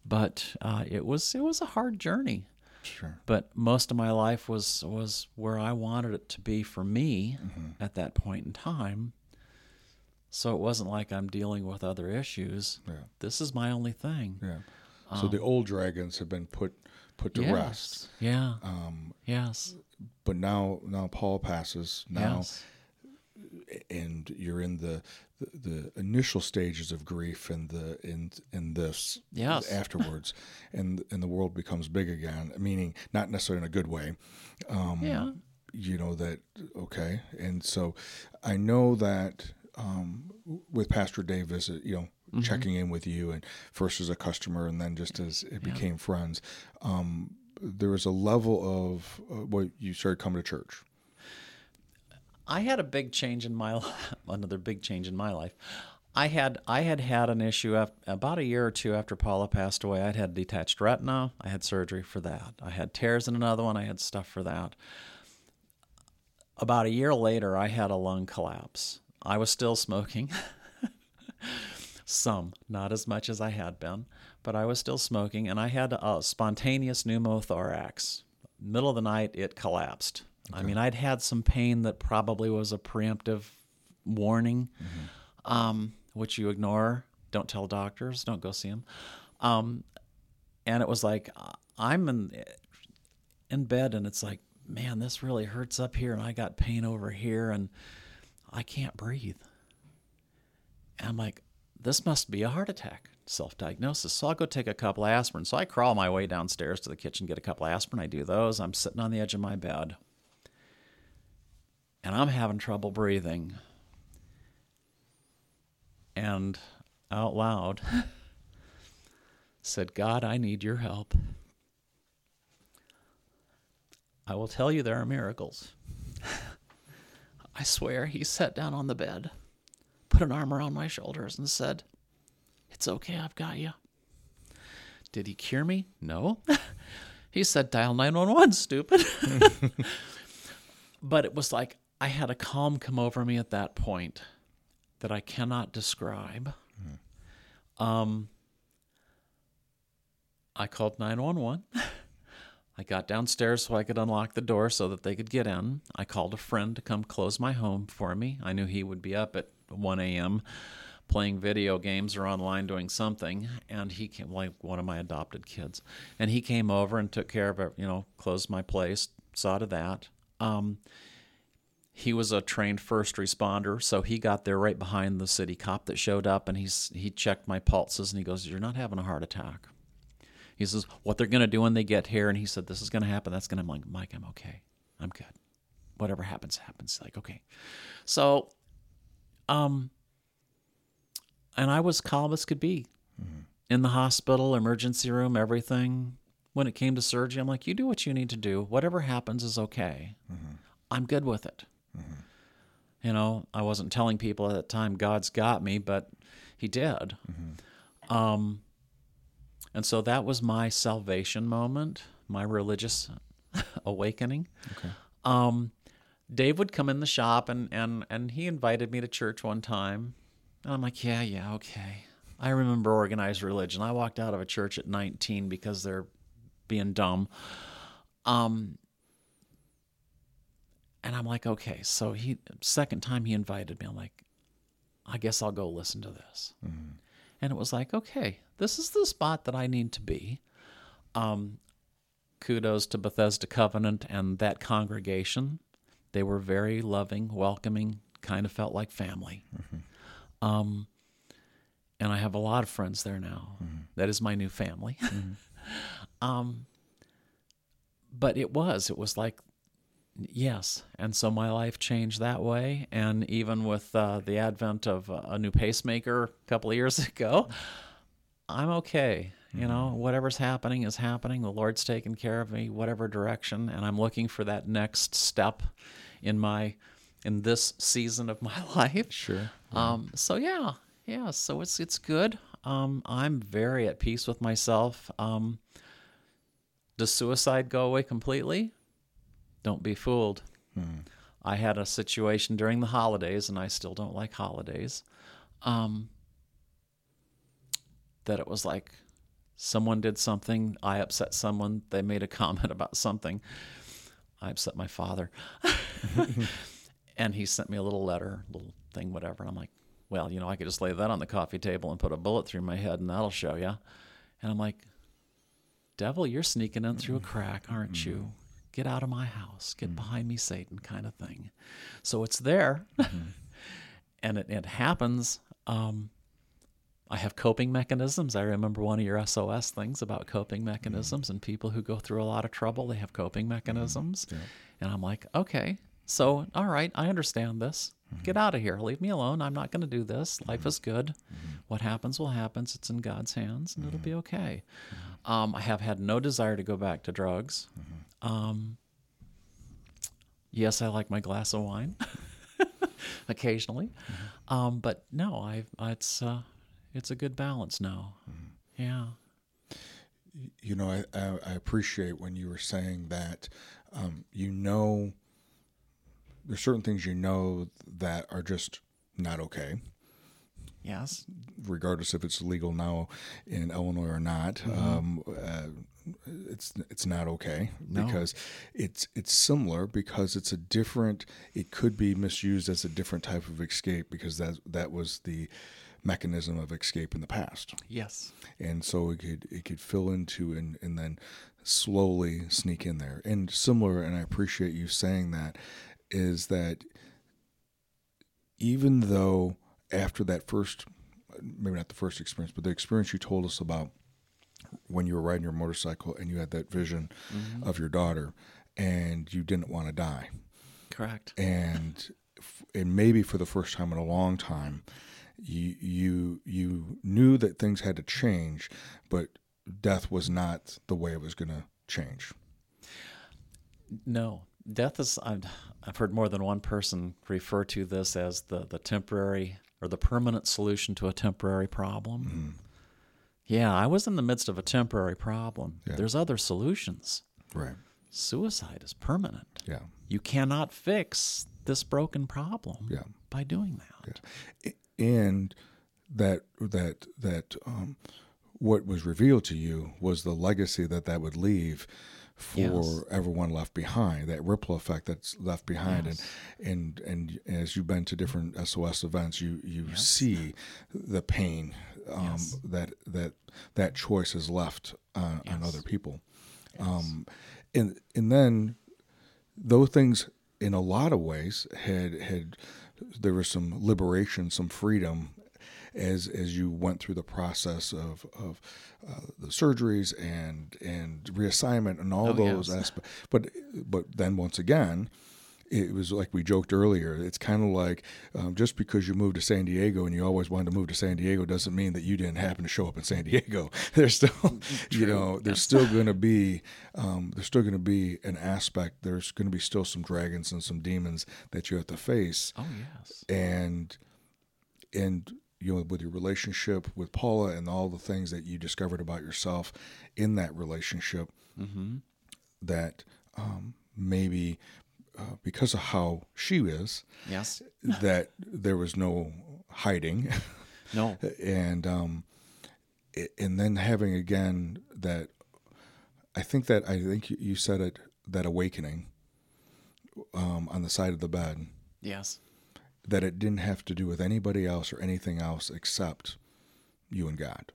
but uh, it was it was a hard journey. Sure. But most of my life was was where I wanted it to be for me at that point in time. So it wasn't like I'm dealing with other issues. Yeah. This is my only thing. Yeah. So the old dragons have been put put to yes. rest. Yeah. Um, yes. but now now Paul passes now, Yes. And you're in the, the the initial stages of grief and the in in this Yes. afterwards, and and the world becomes big again. Meaning not necessarily in a good way. Um, Yeah. you know that okay and so i know that um, with pastor davis you know Mm-hmm. checking in with you and first as a customer and then just as it became friends um, there was a level of uh, what you started coming to church. I had a big change in my another big change in my life. I had I had had an issue about a year or two after Paula passed away. I'd had detached retina. I had surgery for that. I had tears in another one. I had stuff for that. About a year later, I had a lung collapse. I was still smoking. Some, not as much as I had been, but I was still smoking, and I had a spontaneous pneumothorax. Middle of the night, it collapsed. I mean, I'd had some pain that probably was a preemptive warning, um, which you ignore. Don't tell doctors. Don't go see them. Um, and it was like I'm in in bed, and it's like, man, this really hurts up here, and I got pain over here, and I can't breathe. And I'm like, this must be a heart attack. Self diagnosis. So I'll go take a couple of aspirin. So I crawl my way downstairs to the kitchen, get a couple of aspirin. I do those. I'm sitting on the edge of my bed and I'm having trouble breathing. And out loud said, God, I need your help. I will tell you there are miracles. I swear he sat down on the bed, put an arm around my shoulders, and said, It's okay, I've got you. Did he cure me? No. he said, Dial 911, stupid. but it was like I had a calm come over me at that point that I cannot describe. Um, I called 911. I got downstairs so I could unlock the door so that they could get in. I called a friend to come close my home for me. I knew he would be up at 1 a.m. playing video games or online doing something, and he came like one of my adopted kids, and he came over and took care of it. You know, closed my place, saw to that. Um, he was a trained first responder, so he got there right behind the city cop that showed up, and he's he checked my pulses, and he goes, "You're not having a heart attack." He says, "What they're going to do when they get here," and he said, "This is going to happen. That's going to." I'm like, "Mike, I'm okay. I'm good. Whatever happens, happens." Like, okay. So, um, and I was calm as could be in the hospital, emergency room, everything. When it came to surgery, I'm like, "You do what you need to do. Whatever happens is okay. I'm good with it." You know, I wasn't telling people at that time God's got me, but He did. Um, and so that was my salvation moment, my religious awakening. Okay. Um, Dave would come in the shop and, and, and he invited me to church one time. And I'm like, yeah, yeah, okay. I remember organized religion. I walked out of a church at 19 because they're being dumb. Um, and I'm like, okay. So he, second time he invited me, I'm like, I guess I'll go listen to this. And it was like, okay, this is the spot that I need to be. Um, kudos to Bethesda Covenant and that congregation. They were very loving, welcoming, kind of felt like family. Um, and I have a lot of friends there now. That is my new family. um, but it was, it was like, yes. And so my life changed that way. And even with uh, the advent of a new pacemaker a couple of years ago, I'm okay. You know, whatever's happening is happening. The Lord's taking care of me, whatever direction, and I'm looking for that next step in my in this season of my life. Sure. Um, so yeah, yeah. So it's it's good. Um, I'm very at peace with myself. Um, does suicide go away completely? Don't be fooled. Hmm. I had a situation during the holidays, and I still don't like holidays. Um, that it was like someone did something, I upset someone, they made a comment about something. I upset my father. and he sent me a little letter, little thing, whatever. And I'm like, well, you know, I could just lay that on the coffee table and put a bullet through my head and that'll show you. And I'm like, devil, you're sneaking in through a mm. crack, aren't you? Mm. Get out of my house. Get mm-hmm. behind me, Satan, kind of thing. So it's there. Mm-hmm. and it, it happens. Um, I have coping mechanisms. I remember one of your SOS things about coping mm-hmm. mechanisms and people who go through a lot of trouble, they have coping mechanisms. And I'm like, okay, so all right, I understand this. Get out of here. Leave me alone. I'm not going to do this. Life is good. What happens will happen. It's in God's hands, and it'll be okay. Um, I have had no desire to go back to drugs. Um, yes, I like my glass of wine occasionally, um, but no, I it's uh, it's a good balance now. Yeah. you know, I, I, I appreciate when you were saying that um, you know there's certain things you know that are just not okay, Yes. regardless if it's legal now in Illinois or not. Um, uh, it's it's not okay No. because it's it's similar because it's a different. It could be misused as a different type of escape because that that was the mechanism of escape in the past Yes. and so it could it could fill into and and then slowly sneak in there. And similar, and I appreciate you saying that, is that even though after that first, maybe not the first experience, but the experience you told us about when you were riding your motorcycle and you had that vision mm-hmm. of your daughter, and you didn't want to die, Correct. and f- and maybe for the first time in a long time, you you you knew that things had to change, but death was not the way it was going to change. No, death is. I've, I've heard more than one person refer to this as the the temporary or the permanent solution to a temporary problem. Mm-hmm. Yeah, I was in the midst of a temporary problem. Yeah. There's other solutions. Right. Suicide is permanent. Yeah. You cannot fix this broken problem Yeah. by doing that. Yeah. And that that that um, what was revealed to you was the legacy that that would leave for Yes. everyone left behind. That ripple effect that's left behind, Yes. and and and as you've been to different SOS events, you you see the pain um, Yes. that that that choice is left on, on other people. Um, and and then those things in a lot of ways had had there was some liberation, some freedom as as you went through the process of of uh, the surgeries and and reassignment and all Oh, those yes. aspects. But but then once again. It was like we joked earlier. It's kind of like um, just because you moved to San Diego and you always wanted to move to San Diego doesn't mean that you didn't happen to show up in San Diego. There's still, you know, there's still going to be, um, there's still going to be an aspect. There's going to be still some dragons and some demons that you have to face Oh yes. and and you know with your relationship with Paula and all the things that you discovered about yourself in that relationship Mm-hmm. that um, maybe uh, because of how she is Yes. that there was no hiding No. and um and then having again that I think that I think you- you said it that awakening um, on the side of the bed Yes. that it didn't have to do with anybody else or anything else except you and God.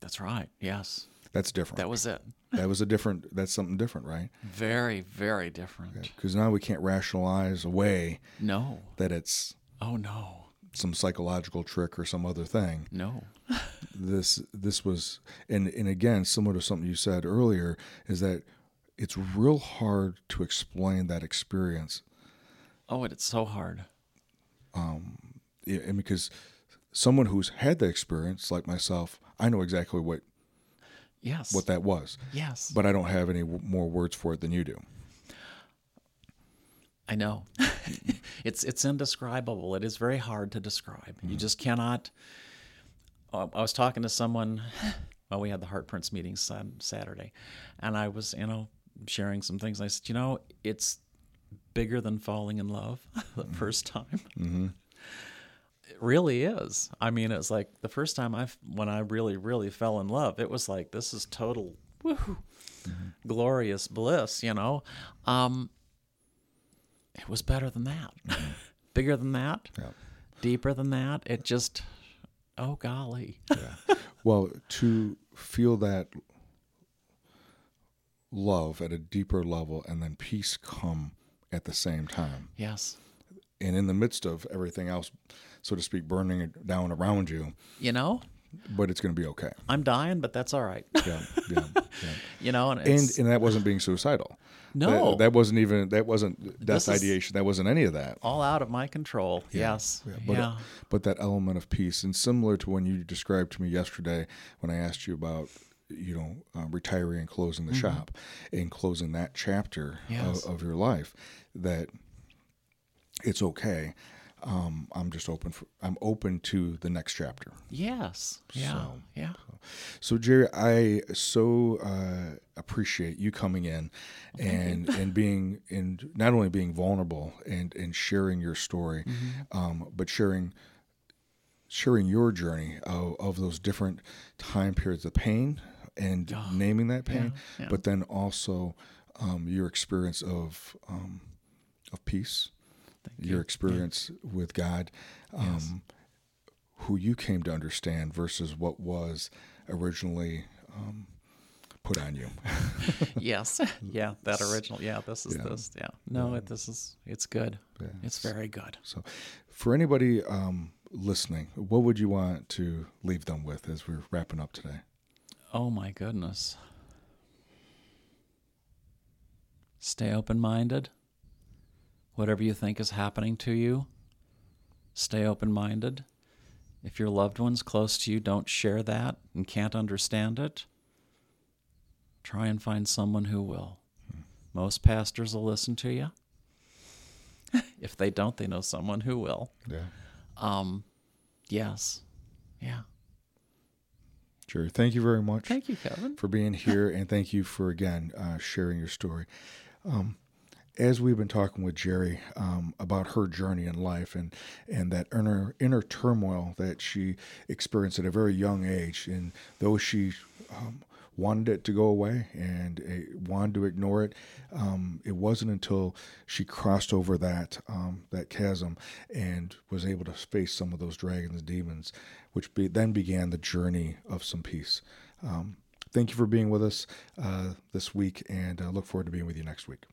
That's right. Yes. That's different. That was it. that was a different. That's something different, right? Very, very different. Because now we can't rationalize away No. that it's Oh no. some psychological trick or some other thing. No. This this was, and and again, similar to something you said earlier, is that it's real hard to explain that experience, Oh, it's so hard. Um, and because someone who's had the experience, like myself, I know exactly what Yes. what that was. Yes. but I don't have any w- more words for it than you do. I know. it's it's indescribable. It is very hard to describe. You just cannot. Uh, I was talking to someone. Well, we had the Heart Prince meeting Sat- Saturday, and I was you know sharing some things. I said, you know, it's bigger than falling in love the first time. Mm-hmm. It really is. I mean, it's like the first time I when I really really fell in love. It was like this is total woohoo, glorious bliss. You know. Um, it was better than that. Bigger than that. Yeah. Deeper than that. It just, oh golly. Well, to feel that love at a deeper level and then peace come at the same time, yes. and in the midst of everything else, so to speak, burning it down around you, You know, but it's going to be okay. I'm dying, but that's all right. Yeah, yeah, yeah. you know, and, and and that wasn't being suicidal. No. that, that wasn't even that wasn't death ideation. That wasn't any of that. All out of my control. Yes. Yeah, Yeah. but uh, but that element of peace, and similar to when you described to me yesterday when I asked you about you know um, retiring and closing the shop and closing that chapter Mm-hmm. Yes. of, of your life, that it's okay. Um, I'm just open for I'm open to the next chapter. yes. Yeah. So- yeah. So Jerry, I so uh, appreciate you coming in and and being and not only being vulnerable and and sharing your story, Mm-hmm. um, but sharing sharing your journey of, of those different time periods of pain and naming that pain, yeah, yeah. but then also um, your experience of um, of peace, your experience with God, um, who you came to understand versus what was originally um, put on you. yes. Yeah. That original. Yeah. This is Yeah. this. Yeah. No, it, this is, it's good. It's very good. So, for anybody um, listening, what would you want to leave them with as we're wrapping up today? Oh my goodness. Stay open minded. Whatever you think is happening to you, stay open minded. If your loved ones close to you don't share that and can't understand it, try and find someone who will. Most pastors will listen to you. if they don't, they know someone who will. Yeah. Um, yes. Yeah. Jerry, thank you very much. Thank you, Kevin. for being here, and thank you for again uh, sharing your story. Um, as we've been talking with Jerry um, about her journey in life and and that inner inner turmoil that she experienced at a very young age, and though she um, wanted it to go away and uh, wanted to ignore it, um, it wasn't until she crossed over that um, that chasm and was able to face some of those dragons and demons, which be, then began the journey of some peace. Um, thank you for being with us uh, this week, and uh, look forward to being with you next week.